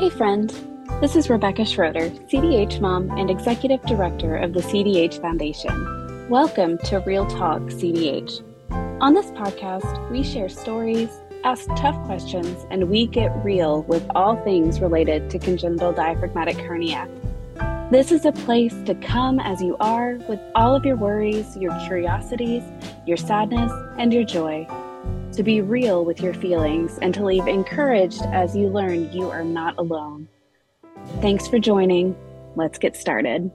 Hey, friend. This is Rebecca Schroeder, CDH mom and executive director of the CDH Foundation. Welcome to Real Talk CDH. On this podcast, we share stories, ask tough questions, and we get real with all things related to congenital diaphragmatic hernia. This is a place to come as you are with all of your worries, your curiosities, your sadness, and your joy to be real with your feelings, and to leave encouraged as you learn you are not alone. Thanks for joining. Let's get started.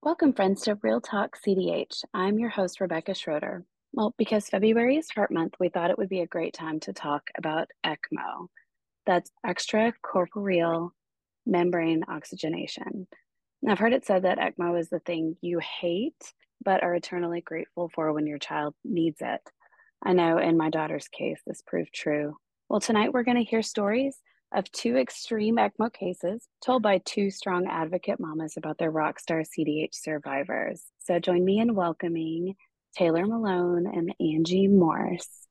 Welcome, friends, to Real Talk CDH. I'm your host, Rebecca Schroeder. Well, because February is Heart Month, we thought it would be a great time to talk about ECMO. That's extracorporeal membrane oxygenation. I've heard it said that ECMO is the thing you hate, but are eternally grateful for when your child needs it. I know in my daughter's case, this proved true. Well, tonight we're going to hear stories of two extreme ECMO cases told by two strong advocate mamas about their rockstar CDH survivors. So join me in welcoming Taylor Malone and Angie Morris.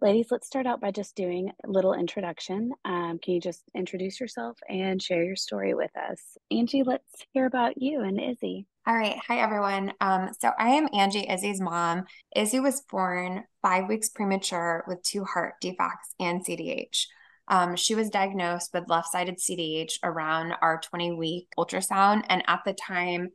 Ladies, let's start out by just doing a little introduction. Um, can you just introduce yourself and share your story with us? Angie, let's hear about you and Izzy. All right. Hi, everyone. Um, so I am Angie, Izzy's mom. Izzy was born five weeks premature with two heart defects and CDH. Um, she was diagnosed with left sided CDH around our 20 week ultrasound. And at the time,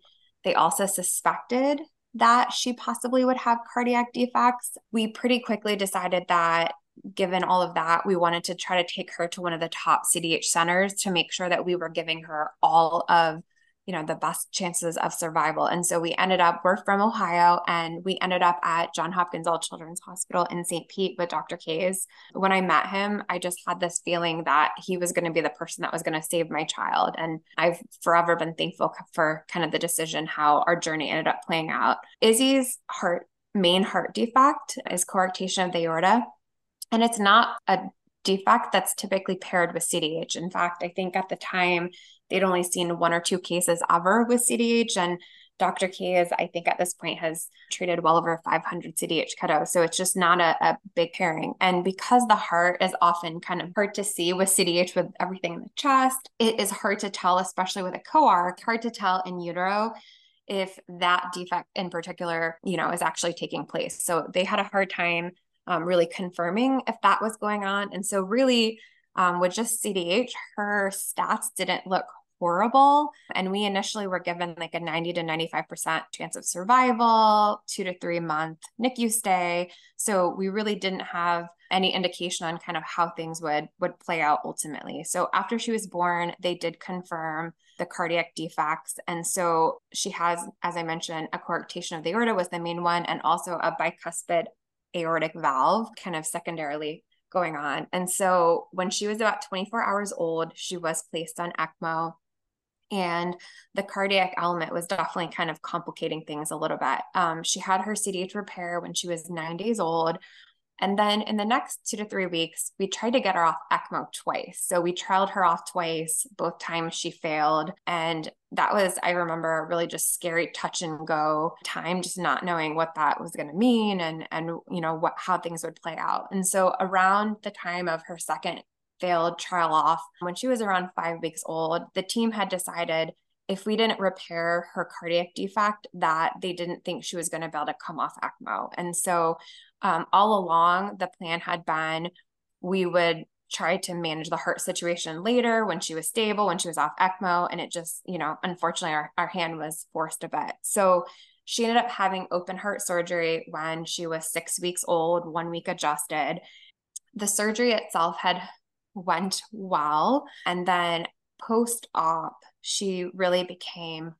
they also suspected that she possibly would have cardiac defects. We pretty quickly decided that given all of that, we wanted to try to take her to one of the top CDH centers to make sure that we were giving her all of you know the best chances of survival. And so we ended up we're from ohio and we ended up at john hopkins all children's hospital in st pete with dr kays. When i met him i just had this feeling that he was going to be the person that was going to save my child. And i've forever been thankful for kind of the decision how our journey ended up playing out. Izzy's heart main heart defect is coarctation of the aorta. And it's not a defect that's typically paired with CDH. In fact, I think at the time they'd only seen one or two cases ever with CDH. And Dr. Kays, I think at this point has treated well over 500 CDH kiddos. So it's just not a, a, big pairing. And because the heart is often kind of hard to see with CDH with everything in the chest, it is hard to tell, especially with a coarc, hard to tell in utero if that defect in particular, you know, is actually taking place. So they had a hard time um, really confirming if that was going on. And so really um, with just CDH, her stats didn't look horrible. And we initially were given like a 90 to 95% chance of survival, two to three month NICU stay. So we really didn't have any indication on kind of how things would would play out ultimately. So after she was born, they did confirm the cardiac defects. And so she has, as I mentioned, a coarctation of the aorta was the main one, and also a bicuspid aortic valve kind of secondarily going on. And so when she was about 24 hours old, she was placed on ECMO. And the cardiac element was definitely kind of complicating things a little bit. Um, she had her CDH repair when she was nine days old. And then in the next two to three weeks, we tried to get her off ECMO twice. So we trialed her off twice. Both times she failed. And that was, I remember, a really just scary touch and go time, just not knowing what that was going to mean and, and, you know, what, how things would play out. And so around the time of her second failed trial off, when she was around five weeks old, the team had decided if we didn't repair her cardiac defect, that they didn't think she was going to be able to come off ECMO. And so um, all along, the plan had been we would try to manage the heart situation later when she was stable, when she was off ECMO. And it just, you know, unfortunately, our, our hand was forced a bit. So she ended up having open heart surgery when she was six weeks old, one week adjusted. The surgery itself had went well. And then post op, she really became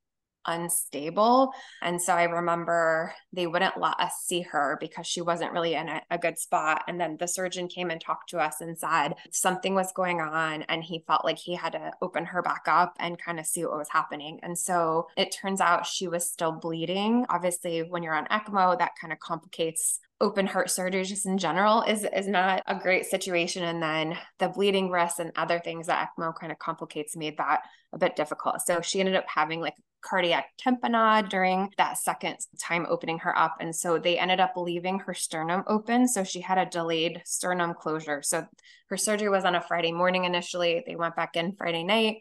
unstable. And so I remember they wouldn't let us see her because she wasn't really in a, a, good spot. And then the surgeon came and talked to us and said something was going on. And he felt like he had to open her back up and kind of see what was happening. And so it turns out she was still bleeding. Obviously, when you're on ECMO, that kind of complicates open heart surgery just in general is is not a great situation and then the bleeding risk and other things that ECMO kind of complicates made that a bit difficult. So she ended up having like cardiac tamponade during that second time opening her up and so they ended up leaving her sternum open so she had a delayed sternum closure. So her surgery was on a Friday morning initially. They went back in Friday night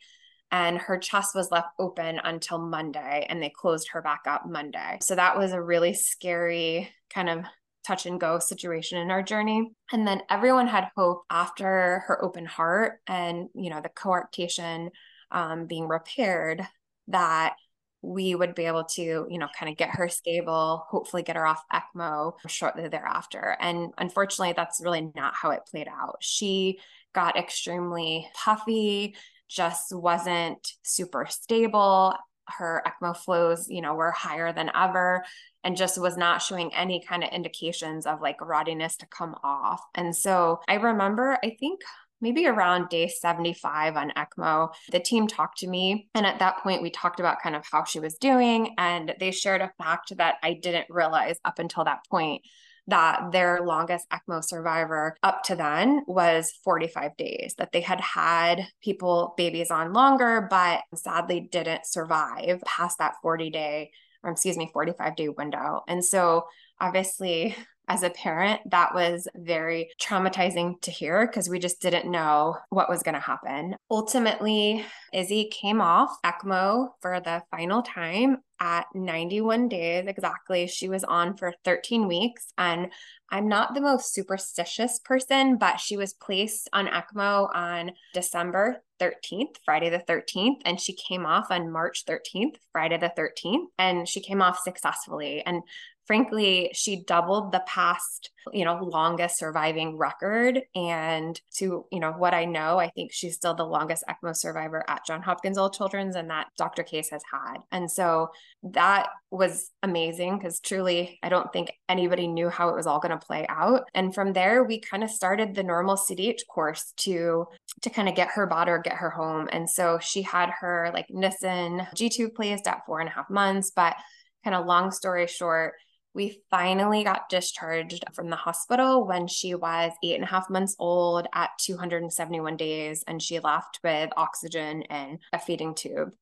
and her chest was left open until Monday and they closed her back up Monday. So that was a really scary kind of touch and go situation in our journey. And then everyone had hope after her open heart and, you know, the coarctation um, being repaired that we would be able to, you know, kind of get her stable, hopefully get her off ECMO shortly thereafter. And unfortunately, that's really not how it played out. She got extremely puffy just wasn't super stable. Her ECMO flows, you know, were higher than ever and just was not showing any kind of indications of like readiness to come off. And so I remember, I think maybe around day 75 on ECMO, the team talked to me. And at that point, we talked about kind of how she was doing. And they shared a fact that I didn't realize up until that point that their longest ECMO survivor up to then was 45 days, that they had had people, babies on longer, but sadly didn't survive past that 40 day, or excuse me, 45 day window. And so obviously, as a parent, that was very traumatizing to hear because we just didn't know what was going to happen. Ultimately, Izzy came off ECMO for the final time at 91 days exactly. She was on for 13 weeks. And I'm not the most superstitious person, but she was placed on ECMO on December 13th, Friday the 13th, and she came off on March 13th, Friday the 13th, and she came off successfully. And frankly, she doubled the past, you know, longest surviving record. And to, you know, what I know, I think she's still the longest ECMO survivor at John Hopkins All Children's and that Dr. Kays has had. And so that was amazing because truly, I don't think anybody knew how it was all going to play out. And from there, we kind of started the normal CDH course to to kind of get her bought or get her home. And so she had her like Nissen G-tube placed at four and a half months, but kind of long story short, we finally got discharged from the hospital when she was eight and a half months old at 271 days, and she left with oxygen and a feeding tube.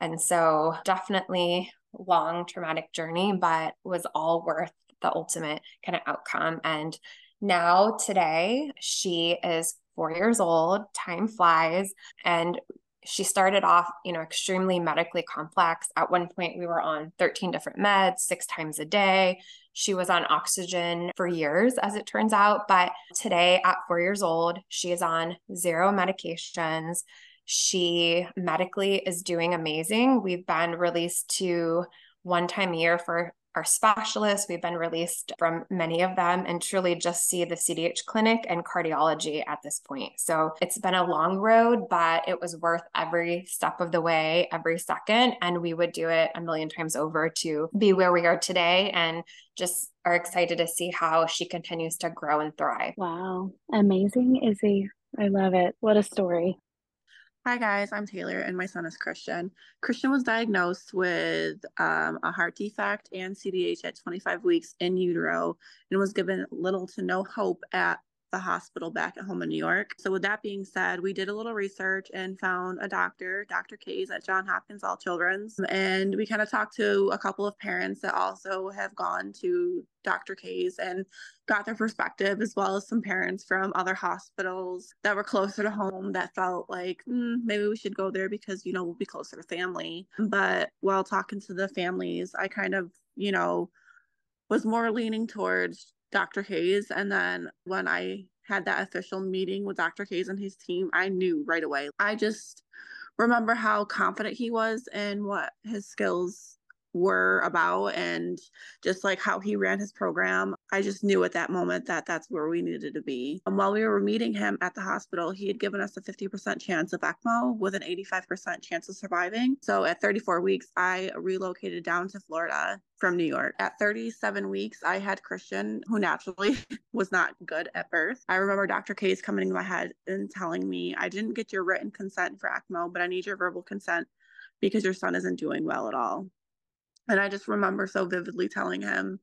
And so, definitely long traumatic journey, but was all worth the ultimate kind of outcome. And now, today, she is four years old. Time flies. And she started off, you know, extremely medically complex. At one point, we were on 13 different meds, six times a day. She was on oxygen for years, as it turns out. But today, at four years old, she is on zero medications. She medically is doing amazing. We've been released to one time a year for our specialists. We've been released from many of them and truly just see the CDH clinic and cardiology at this point. So it's been a long road, but it was worth every step of the way, every second. And we would do it a million times over to be where we are today and just are excited to see how she continues to grow and thrive. Wow. Amazing, Izzy. I love it. What a story. Hi, guys. I'm Taylor, and my son is Christian. Christian was diagnosed with um, a heart defect and CDH at 25 weeks in utero and was given little to no hope at the hospital back at home in New York. So, with that being said, we did a little research and found a doctor, Dr. Kays at John Hopkins All Children's. And we kind of talked to a couple of parents that also have gone to Dr. Kays and got their perspective, as well as some parents from other hospitals that were closer to home that felt like mm, maybe we should go there because, you know, we'll be closer to family. But while talking to the families, I kind of, you know, was more leaning towards Dr. Kays. And then when I had that official meeting with Dr. Kays and his team, I knew right away. I just remember how confident he was in what his skills were about and just like how he ran his program. I just knew at that moment that that's where we needed to be. And while we were meeting him at the hospital, he had given us a 50% chance of ECMO with an 85% chance of surviving. So at 34 weeks, I relocated down to Florida from New York. At 37 weeks, I had Christian, who naturally was not good at birth. I remember Dr. Kays coming into my head and telling me, I didn't get your written consent for ECMO, but I need your verbal consent because your son isn't doing well at all. And I just remember so vividly telling him,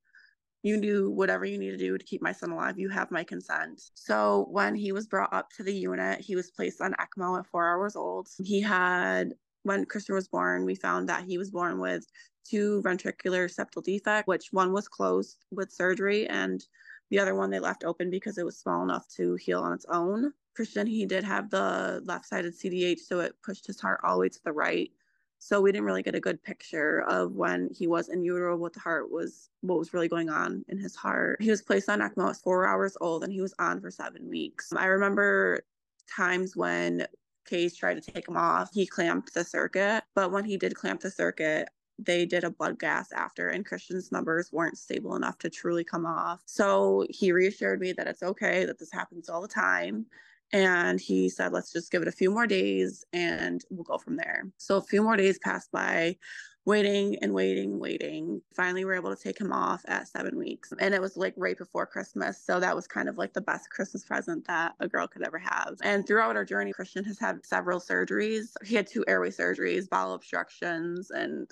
you do whatever you need to do to keep my son alive. You have my consent. So when he was brought up to the unit, he was placed on ECMO at four hours old. He had, when Christian was born, we found that he was born with two ventricular septal defect, which one was closed with surgery and the other one they left open because it was small enough to heal on its own. Christian, he did have the left sided CDH, so it pushed his heart all the way to the right. So we didn't really get a good picture of when he was in utero, what the heart was, what was really going on in his heart. He was placed on ECMO at four hours old and he was on for seven weeks. I remember times when Kays tried to take him off, he clamped the circuit. But when he did clamp the circuit, they did a blood gas after, and Christian's numbers weren't stable enough to truly come off. So he reassured me that it's okay, that this happens all the time. And he said, let's just give it a few more days and we'll go from there. So a few more days passed by, waiting and waiting, waiting. Finally, we were able to take him off at seven weeks. And it was like right before Christmas. So that was kind of like the best Christmas present that a girl could ever have. And throughout our journey, Christian has had several surgeries. He had two airway surgeries, bowel obstructions, and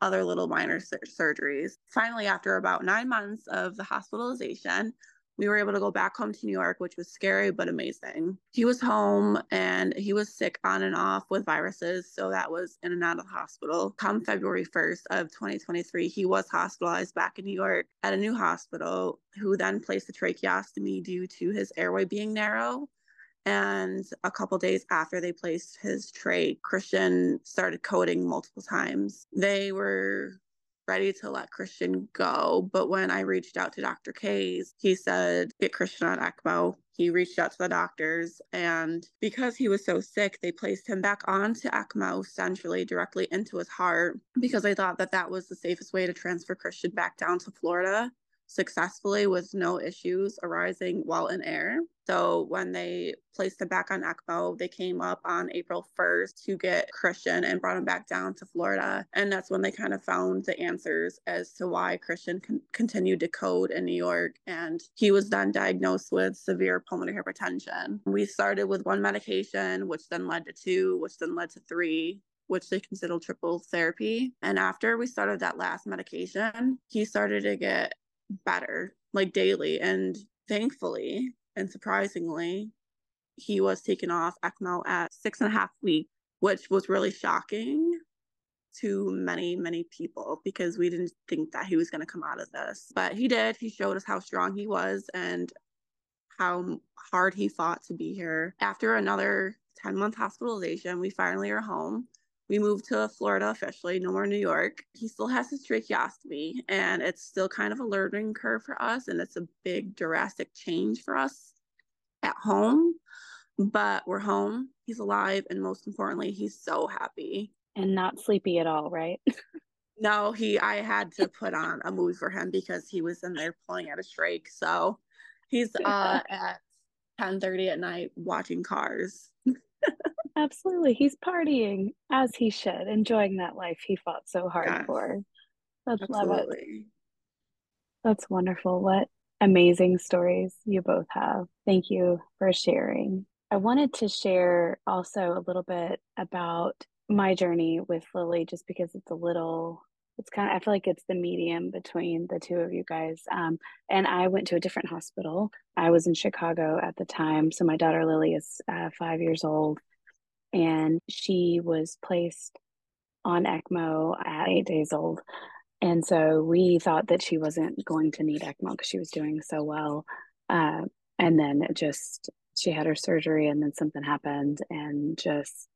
other little minor sur- surgeries. Finally, after about nine months of the hospitalization, we were able to go back home to New York, which was scary but amazing. He was home and he was sick on and off with viruses, so that was in and out of the hospital. Come February 1st of 2023, he was hospitalized back in New York at a new hospital, who then placed a tracheostomy due to his airway being narrow. And a couple days after they placed his trach, Christian started coding multiple times. They were ready to let Christian go. But when I reached out to Dr. Kays, he said, get Christian on ECMO. He reached out to the doctors, and because he was so sick, they placed him back onto ECMO, centrally, directly into his heart, because they thought that that was the safest way to transfer Christian back down to Florida successfully with no issues arising while in air. So when they placed him back on ECMO, they came up on April 1st to get Christian and brought him back down to Florida. And that's when they kind of found the answers as to why Christian con- continued to code in New York. And he was then diagnosed with severe pulmonary hypertension. We started with one medication, which then led to two, which then led to three, which they consider triple therapy. And after we started that last medication, he started to get better, like daily. And thankfully and surprisingly, he was taken off ECMO at six and a half weeks, which was really shocking to many, many people because we didn't think that he was going to come out of this. But he did. He showed us how strong he was and how hard he fought to be here. After another 10 month hospitalization, we finally are home we moved to Florida officially, no more New York. He still has his tracheostomy, and it's still kind of a learning curve for us, and it's a big drastic change for us at home. But we're home. He's alive, and most importantly, he's so happy and not sleepy at all, right? no, he. I had to put on a movie for him because he was in there pulling at a strike. So he's uh, at ten thirty at night watching Cars. Absolutely. He's partying as he should, enjoying that life he fought so hard yes. for. That's love it. That's wonderful. What amazing stories you both have. Thank you for sharing. I wanted to share also a little bit about my journey with Lily just because it's a little it's kind of i feel like it's the medium between the two of you guys um, and i went to a different hospital i was in chicago at the time so my daughter lily is uh, five years old and she was placed on ECMO at eight days old. And so we thought that she wasn't going to need ECMO because she was doing so well. Uh, and then it just, she had her surgery and then something happened and just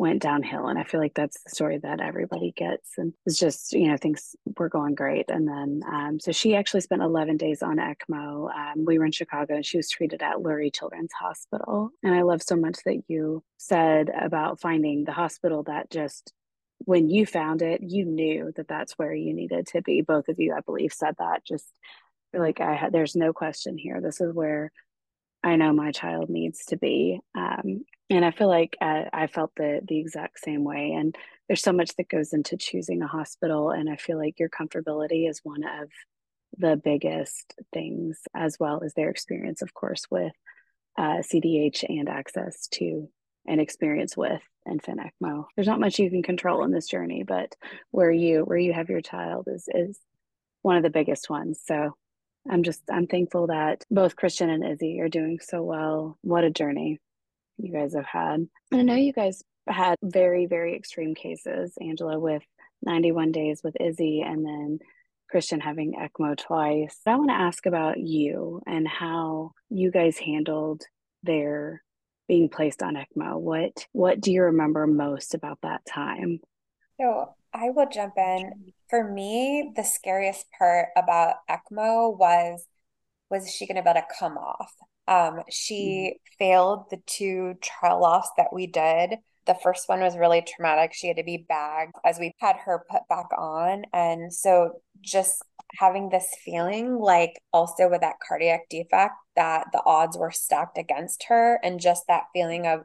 went downhill. And I feel like that's the story that everybody gets. And it's just, you know, things were going great. And then, um, so she actually spent 11 days on ECMO. Um, we were in Chicago and she was treated at Lurie Children's Hospital. And I love so much that you said about finding the hospital that just, when you found it, you knew that that's where you needed to be. Both of you, I believe, said that. Just like I had, there's no question here. This is where I know my child needs to be. Um, and I feel like uh, I felt the the exact same way. And there's so much that goes into choosing a hospital, and I feel like your comfortability is one of the biggest things, as well as their experience, of course, with uh, CDH and access to and experience with infant ECMO. There's not much you can control in this journey, but where you where you have your child is is one of the biggest ones. So I'm just, I'm thankful that both Christian and Izzy are doing so well. What a journey you guys have had. And I know you guys had very, very extreme cases, Angela, with 91 days with Izzy and then Christian having ECMO twice. I want to ask about you and how you guys handled their being placed on ECMO. What what do you remember most about that time? So I will jump in. For me, the scariest part about ECMO was was she going to be able to come off? Um, she mm-hmm. failed the two trial offs that we did. The first one was really traumatic. She had to be bagged as we had her put back on. And so just having this feeling like also with that cardiac defect that the odds were stacked against her and just that feeling of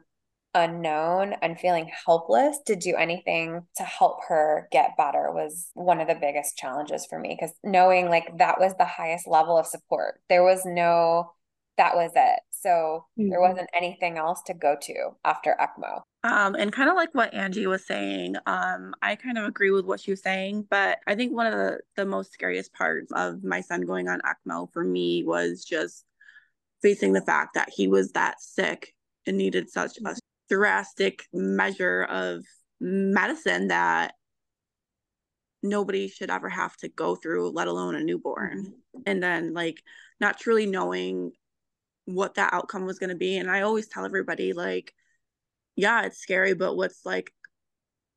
unknown and feeling helpless to do anything to help her get better was one of the biggest challenges for me because knowing like that was the highest level of support. There was no that was it. So mm-hmm. there wasn't anything else to go to after ecmo. Um, and kind of like what Angie was saying, um, I kind of agree with what she was saying, but I think one of the, the most scariest parts of my son going on ECMO for me was just facing the fact that he was that sick and needed such a drastic measure of medicine that nobody should ever have to go through, let alone a newborn. And then, like, not truly knowing what that outcome was going to be. And I always tell everybody, like, yeah, it's scary, but what's like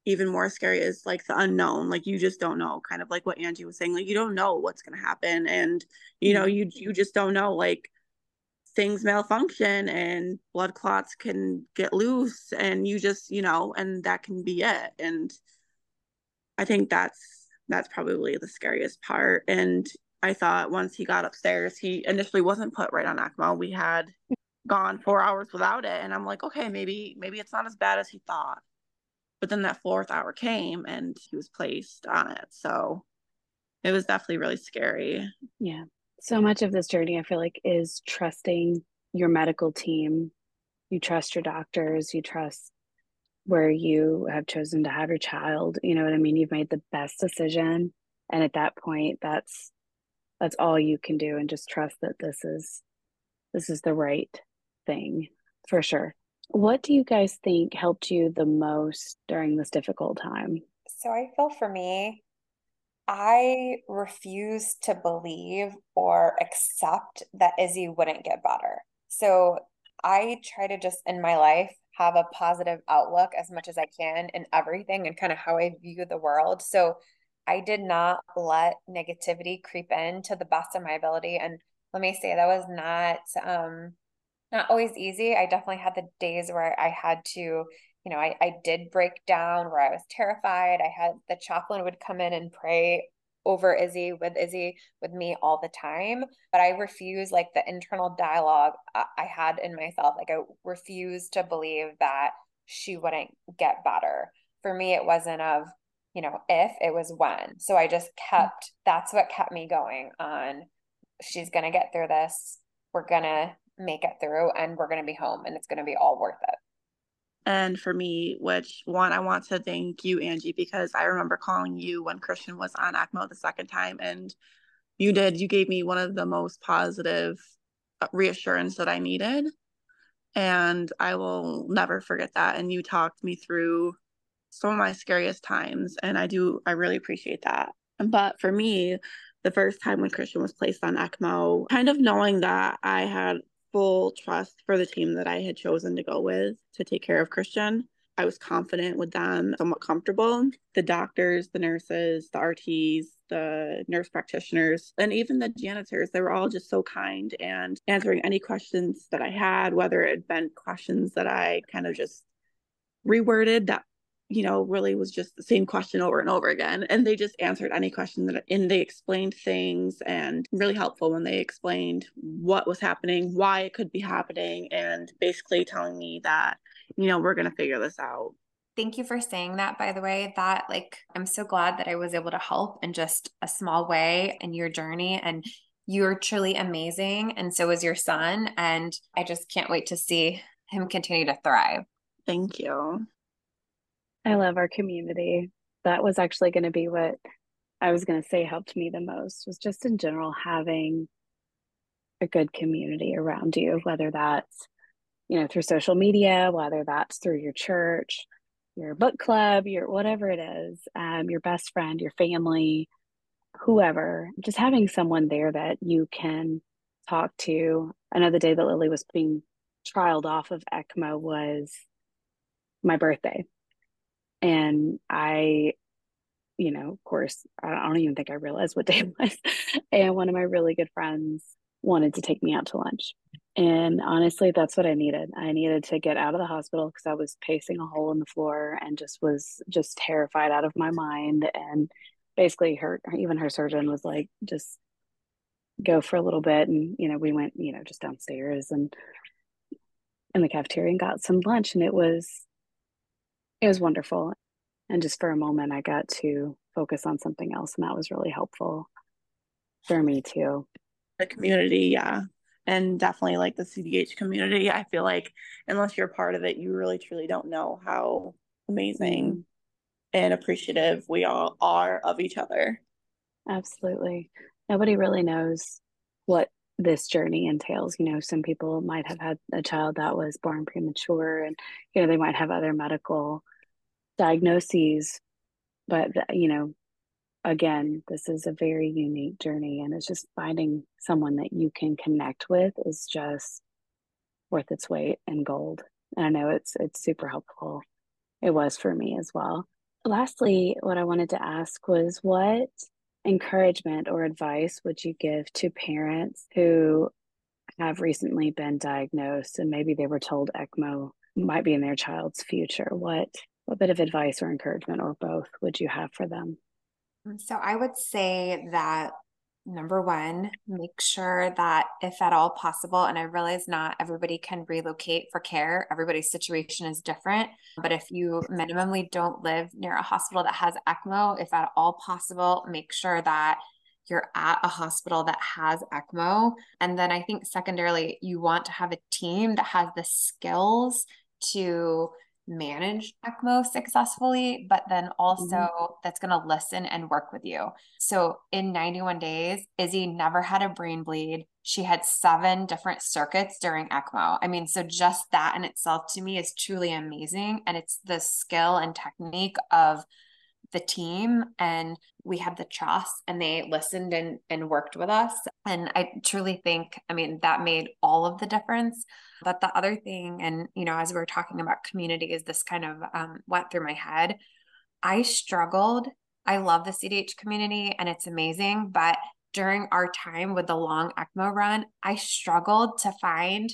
even more scary is like the unknown. Like, you just don't know, kind of like what Angie was saying, like, you don't know what's going to happen. And, you know, mm-hmm. you, you just don't know, like, things malfunction and blood clots can get loose and you just you know and that can be it. And i think that's that's probably the scariest part. And i thought once he got upstairs he initially wasn't put right on ecmo we had gone four hours without it. And i'm like okay maybe maybe it's not as bad as he thought. But then that fourth hour came and he was placed on it. So it was definitely really scary. Yeah so much of this journey, I feel like, is trusting your medical team. You trust your doctors, you trust where you have chosen to have your child. You know what I mean? You've made the best decision. And at that point, that's that's all you can do and just trust that this is this is the right thing for sure. What do you guys think helped you the most during this difficult time? So I feel for me, I refuse to believe or accept that Izzy wouldn't get better. So I try to just in my life have a positive outlook as much as I can in everything and kind of how I view the world. So I did not let negativity creep in to the best of my ability. And let me say that was not um not always easy. I definitely had the days where I had to you know, I, I did break down where I was terrified. I had the chaplain would come in and pray over Izzy with Izzy with me all the time, but I refuse like the internal dialogue I had in myself. Like I refused to believe that she wouldn't get better. For me, it wasn't of, you know, if it was when. So I just kept, that's what kept me going on. She's going to get through this. We're going to make it through and we're going to be home and it's going to be all worth it and for me, which one I want to thank you, Angie, because I remember calling you when Christian was on ECMO the second time, and you did. You gave me one of the most positive uh, reassurance that I needed, and I will never forget that. And you talked me through some of my scariest times, and I do. I really appreciate that. But for me, the first time when Christian was placed on ECMO, kind of knowing that I had full trust for the team that I had chosen to go with to take care of Christian. I was confident with them, somewhat comfortable. The doctors, the nurses, the RTs, the nurse practitioners, and even the janitors, they were all just so kind and answering any questions that I had, whether it had been questions that I kind of just reworded that you know, really was just the same question over and over again. And they just answered any question that, and they explained things and really helpful when they explained what was happening, why it could be happening, and basically telling me that, you know, we're going to figure this out. Thank you for saying that, by the way. That, like, I'm so glad that I was able to help in just a small way in your journey. And you're truly amazing. And so is your son. And I just can't wait to see him continue to thrive. Thank you. I love our community. That was actually going to be what I was going to say helped me the most was just in general having a good community around you, whether that's, you know, through social media, whether that's through your church, your book club, your whatever it is, um, your best friend, your family, whoever, just having someone there that you can talk to. I know the day that Lily was being trialed off of ECMO was my birthday. And I, you know, of course, I don't even think I realized what day it was. and one of my really good friends wanted to take me out to lunch. And honestly, that's what I needed. I needed to get out of the hospital because I was pacing a hole in the floor and just was just terrified out of my mind. And basically, her even her surgeon was like, just go for a little bit. And, you know, we went, you know, just downstairs and in the cafeteria and got some lunch. And it was, it was wonderful. And just for a moment, I got to focus on something else. And that was really helpful for me too the community, yeah. And definitely like the CDH community. I feel like unless you're part of it, you really truly don't know how amazing mm-hmm. and appreciative we all are of each other. Absolutely. Nobody really knows what this journey entails. You know, some people might have had a child that was born premature and, you know, they might have other medical diagnoses, but, you know, again, this is a very unique journey, and it's just finding someone that you can connect with is just worth its weight in gold. And I know it's it's super helpful. It was for me as well. Lastly, what I wanted to ask was what encouragement or advice would you give to parents who have recently been diagnosed and maybe they were told ECMO might be in their child's future? What what bit of advice or encouragement or both would you have for them? So I would say that number one, make sure that if at all possible, and I realize not everybody can relocate for care, everybody's situation is different. But if you minimally don't live near a hospital that has ECMO, if at all possible, make sure that you're at a hospital that has ECMO. And then I think secondarily, you want to have a team that has the skills to manage ECMO successfully, but then also mm-hmm. that's going to listen and work with you. So in 91 days, Izzy never had a brain bleed. She had seven different circuits during ECMO. I mean, so just that in itself to me is truly amazing. And it's the skill and technique of the team and we had the trust and they listened and, and worked with us. And I truly think, I mean, that made all of the difference. But the other thing, and you know, as we are talking about community, is this kind of um, went through my head. I struggled. I love the CDH community and it's amazing, but during our time with the long ECMO run, I struggled to find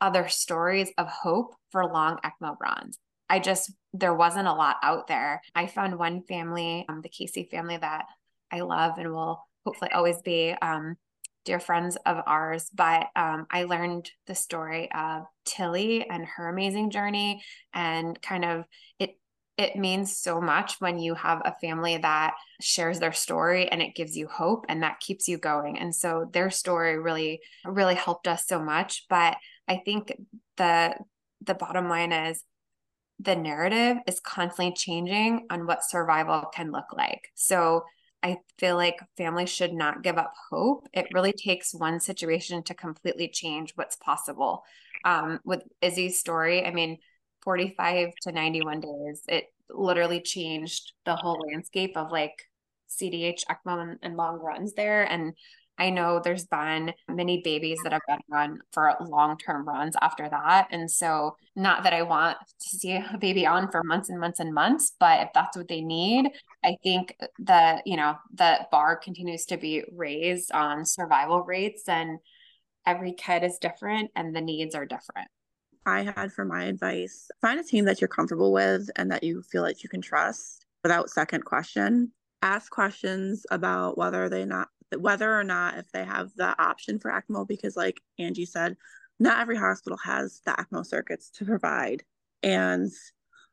other stories of hope for long ECMO runs. I just, there wasn't a lot out there. I found one family, um, the Casey family that I love and will hopefully always be. Um, dear friends of ours, but um, I learned the story of Tilly and her amazing journey, and kind of it. It means so much when you have a family that shares their story and it gives you hope and that keeps you going. And so their story really, really helped us so much. But I think the the bottom line is the narrative is constantly changing on what survival can look like. So I feel like families should not give up hope. It really takes one situation to completely change what's possible. Um, with Izzy's story, I mean, 45 to 91 days, it literally changed the whole landscape of like CDH, ECMO, and, and long runs there. And I know there's been many babies that have been run for long term runs after that. And so, not that I want to see a baby on for months and months and months, but if that's what they need, I think the, you know, the bar continues to be raised on survival rates and every kid is different and the needs are different. I had for my advice find a team that you're comfortable with and that you feel like you can trust without second question. Ask questions about whether they not whether or not if they have the option for ECMO, because like Angie said, not every hospital has the ECMO circuits to provide. And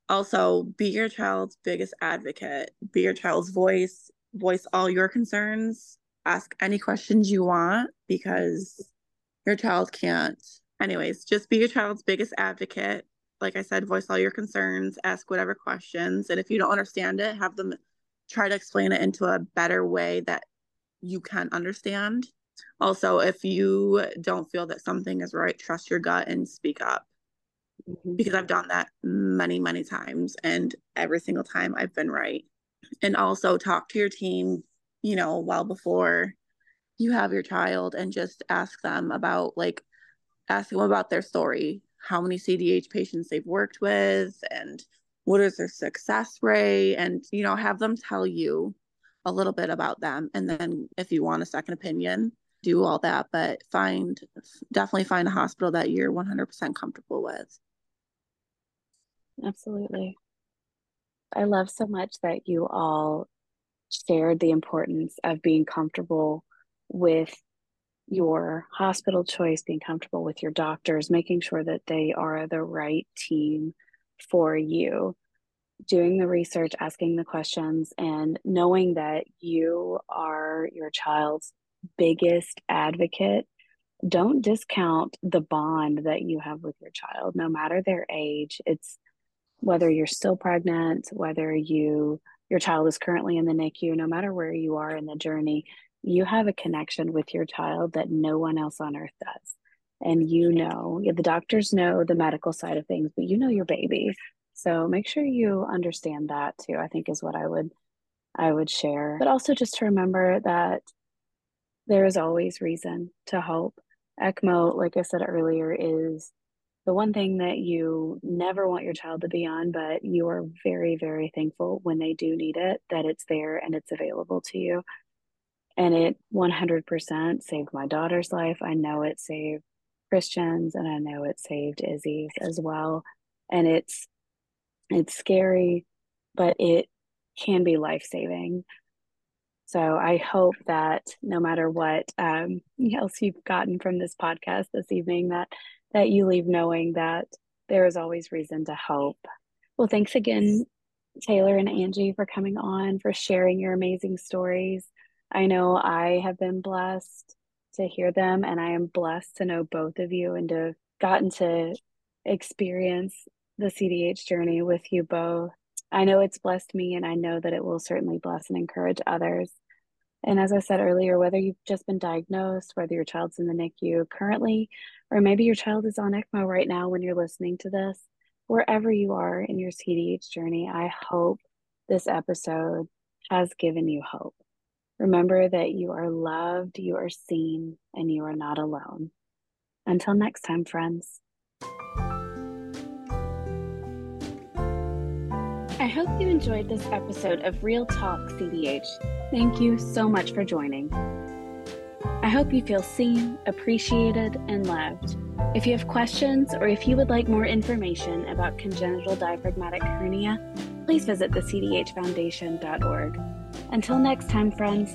also be your child's biggest advocate, be your child's voice, voice all your concerns, ask any questions you want because your child can't. Anyways, just be your child's biggest advocate. Like I said, voice all your concerns, ask whatever questions. And if you don't understand it, have them try to explain it into a better way that you can understand Also, if you don't feel that something is right, trust your gut and speak up. Mm-hmm. Because I've done that many, many times, and every single time I've been right. And also talk to your team, you know, well before you have your child and just ask them about like ask them about their story, how many CDH patients they've worked with and what is their success rate and you know have them tell you a little bit about them. And then if you want a second opinion do all that but find definitely find a hospital that you're 100% comfortable with. Absolutely. I love so much that you all shared the importance of being comfortable with your hospital choice being comfortable with your doctors making sure that they are the right team for you doing the research, asking the questions, and knowing that you are your child's biggest advocate. Don't discount the bond that you have with your child, no matter their age. It's whether you're still pregnant, whether you your child is currently in the NICU, no matter where you are in the journey, you have a connection with your child that no one else on earth does. And you know, the doctors know the medical side of things, but you know your baby. So make sure you understand that too, I think is what I would I would share. But also just to remember that there is always reason to hope. ECMO, like I said earlier, is the one thing that you never want your child to be on, but you are very, very thankful when they do need it, that it's there and it's available to you. And it 100% saved my daughter's life. I know it saved Christian's and I know it saved Izzy's as well. And it's it's scary, but it can be life saving. So I hope that no matter what um, else you've gotten from this podcast this evening, that that you leave knowing that there is always reason to hope. Well, thanks again, Taylor and Angie, for coming on, for sharing your amazing stories. I know I have been blessed to hear them, and I am blessed to know both of you and to have gotten to experience the CDH journey with you both. I know it's blessed me, and I know that it will certainly bless and encourage others. And as I said earlier, whether you've just been diagnosed, whether your child's in the NICU currently, or maybe your child is on ECMO right now when you're listening to this, wherever you are in your CDH journey, I hope this episode has given you hope. Remember that you are loved, you are seen, and you are not alone. Until next time, friends. I hope you enjoyed this episode of Real Talk CDH. Thank you so much for joining. I hope you feel seen, appreciated, and loved. If you have questions or if you would like more information about congenital diaphragmatic hernia, please visit the cdhfoundation.org. Until next time, friends.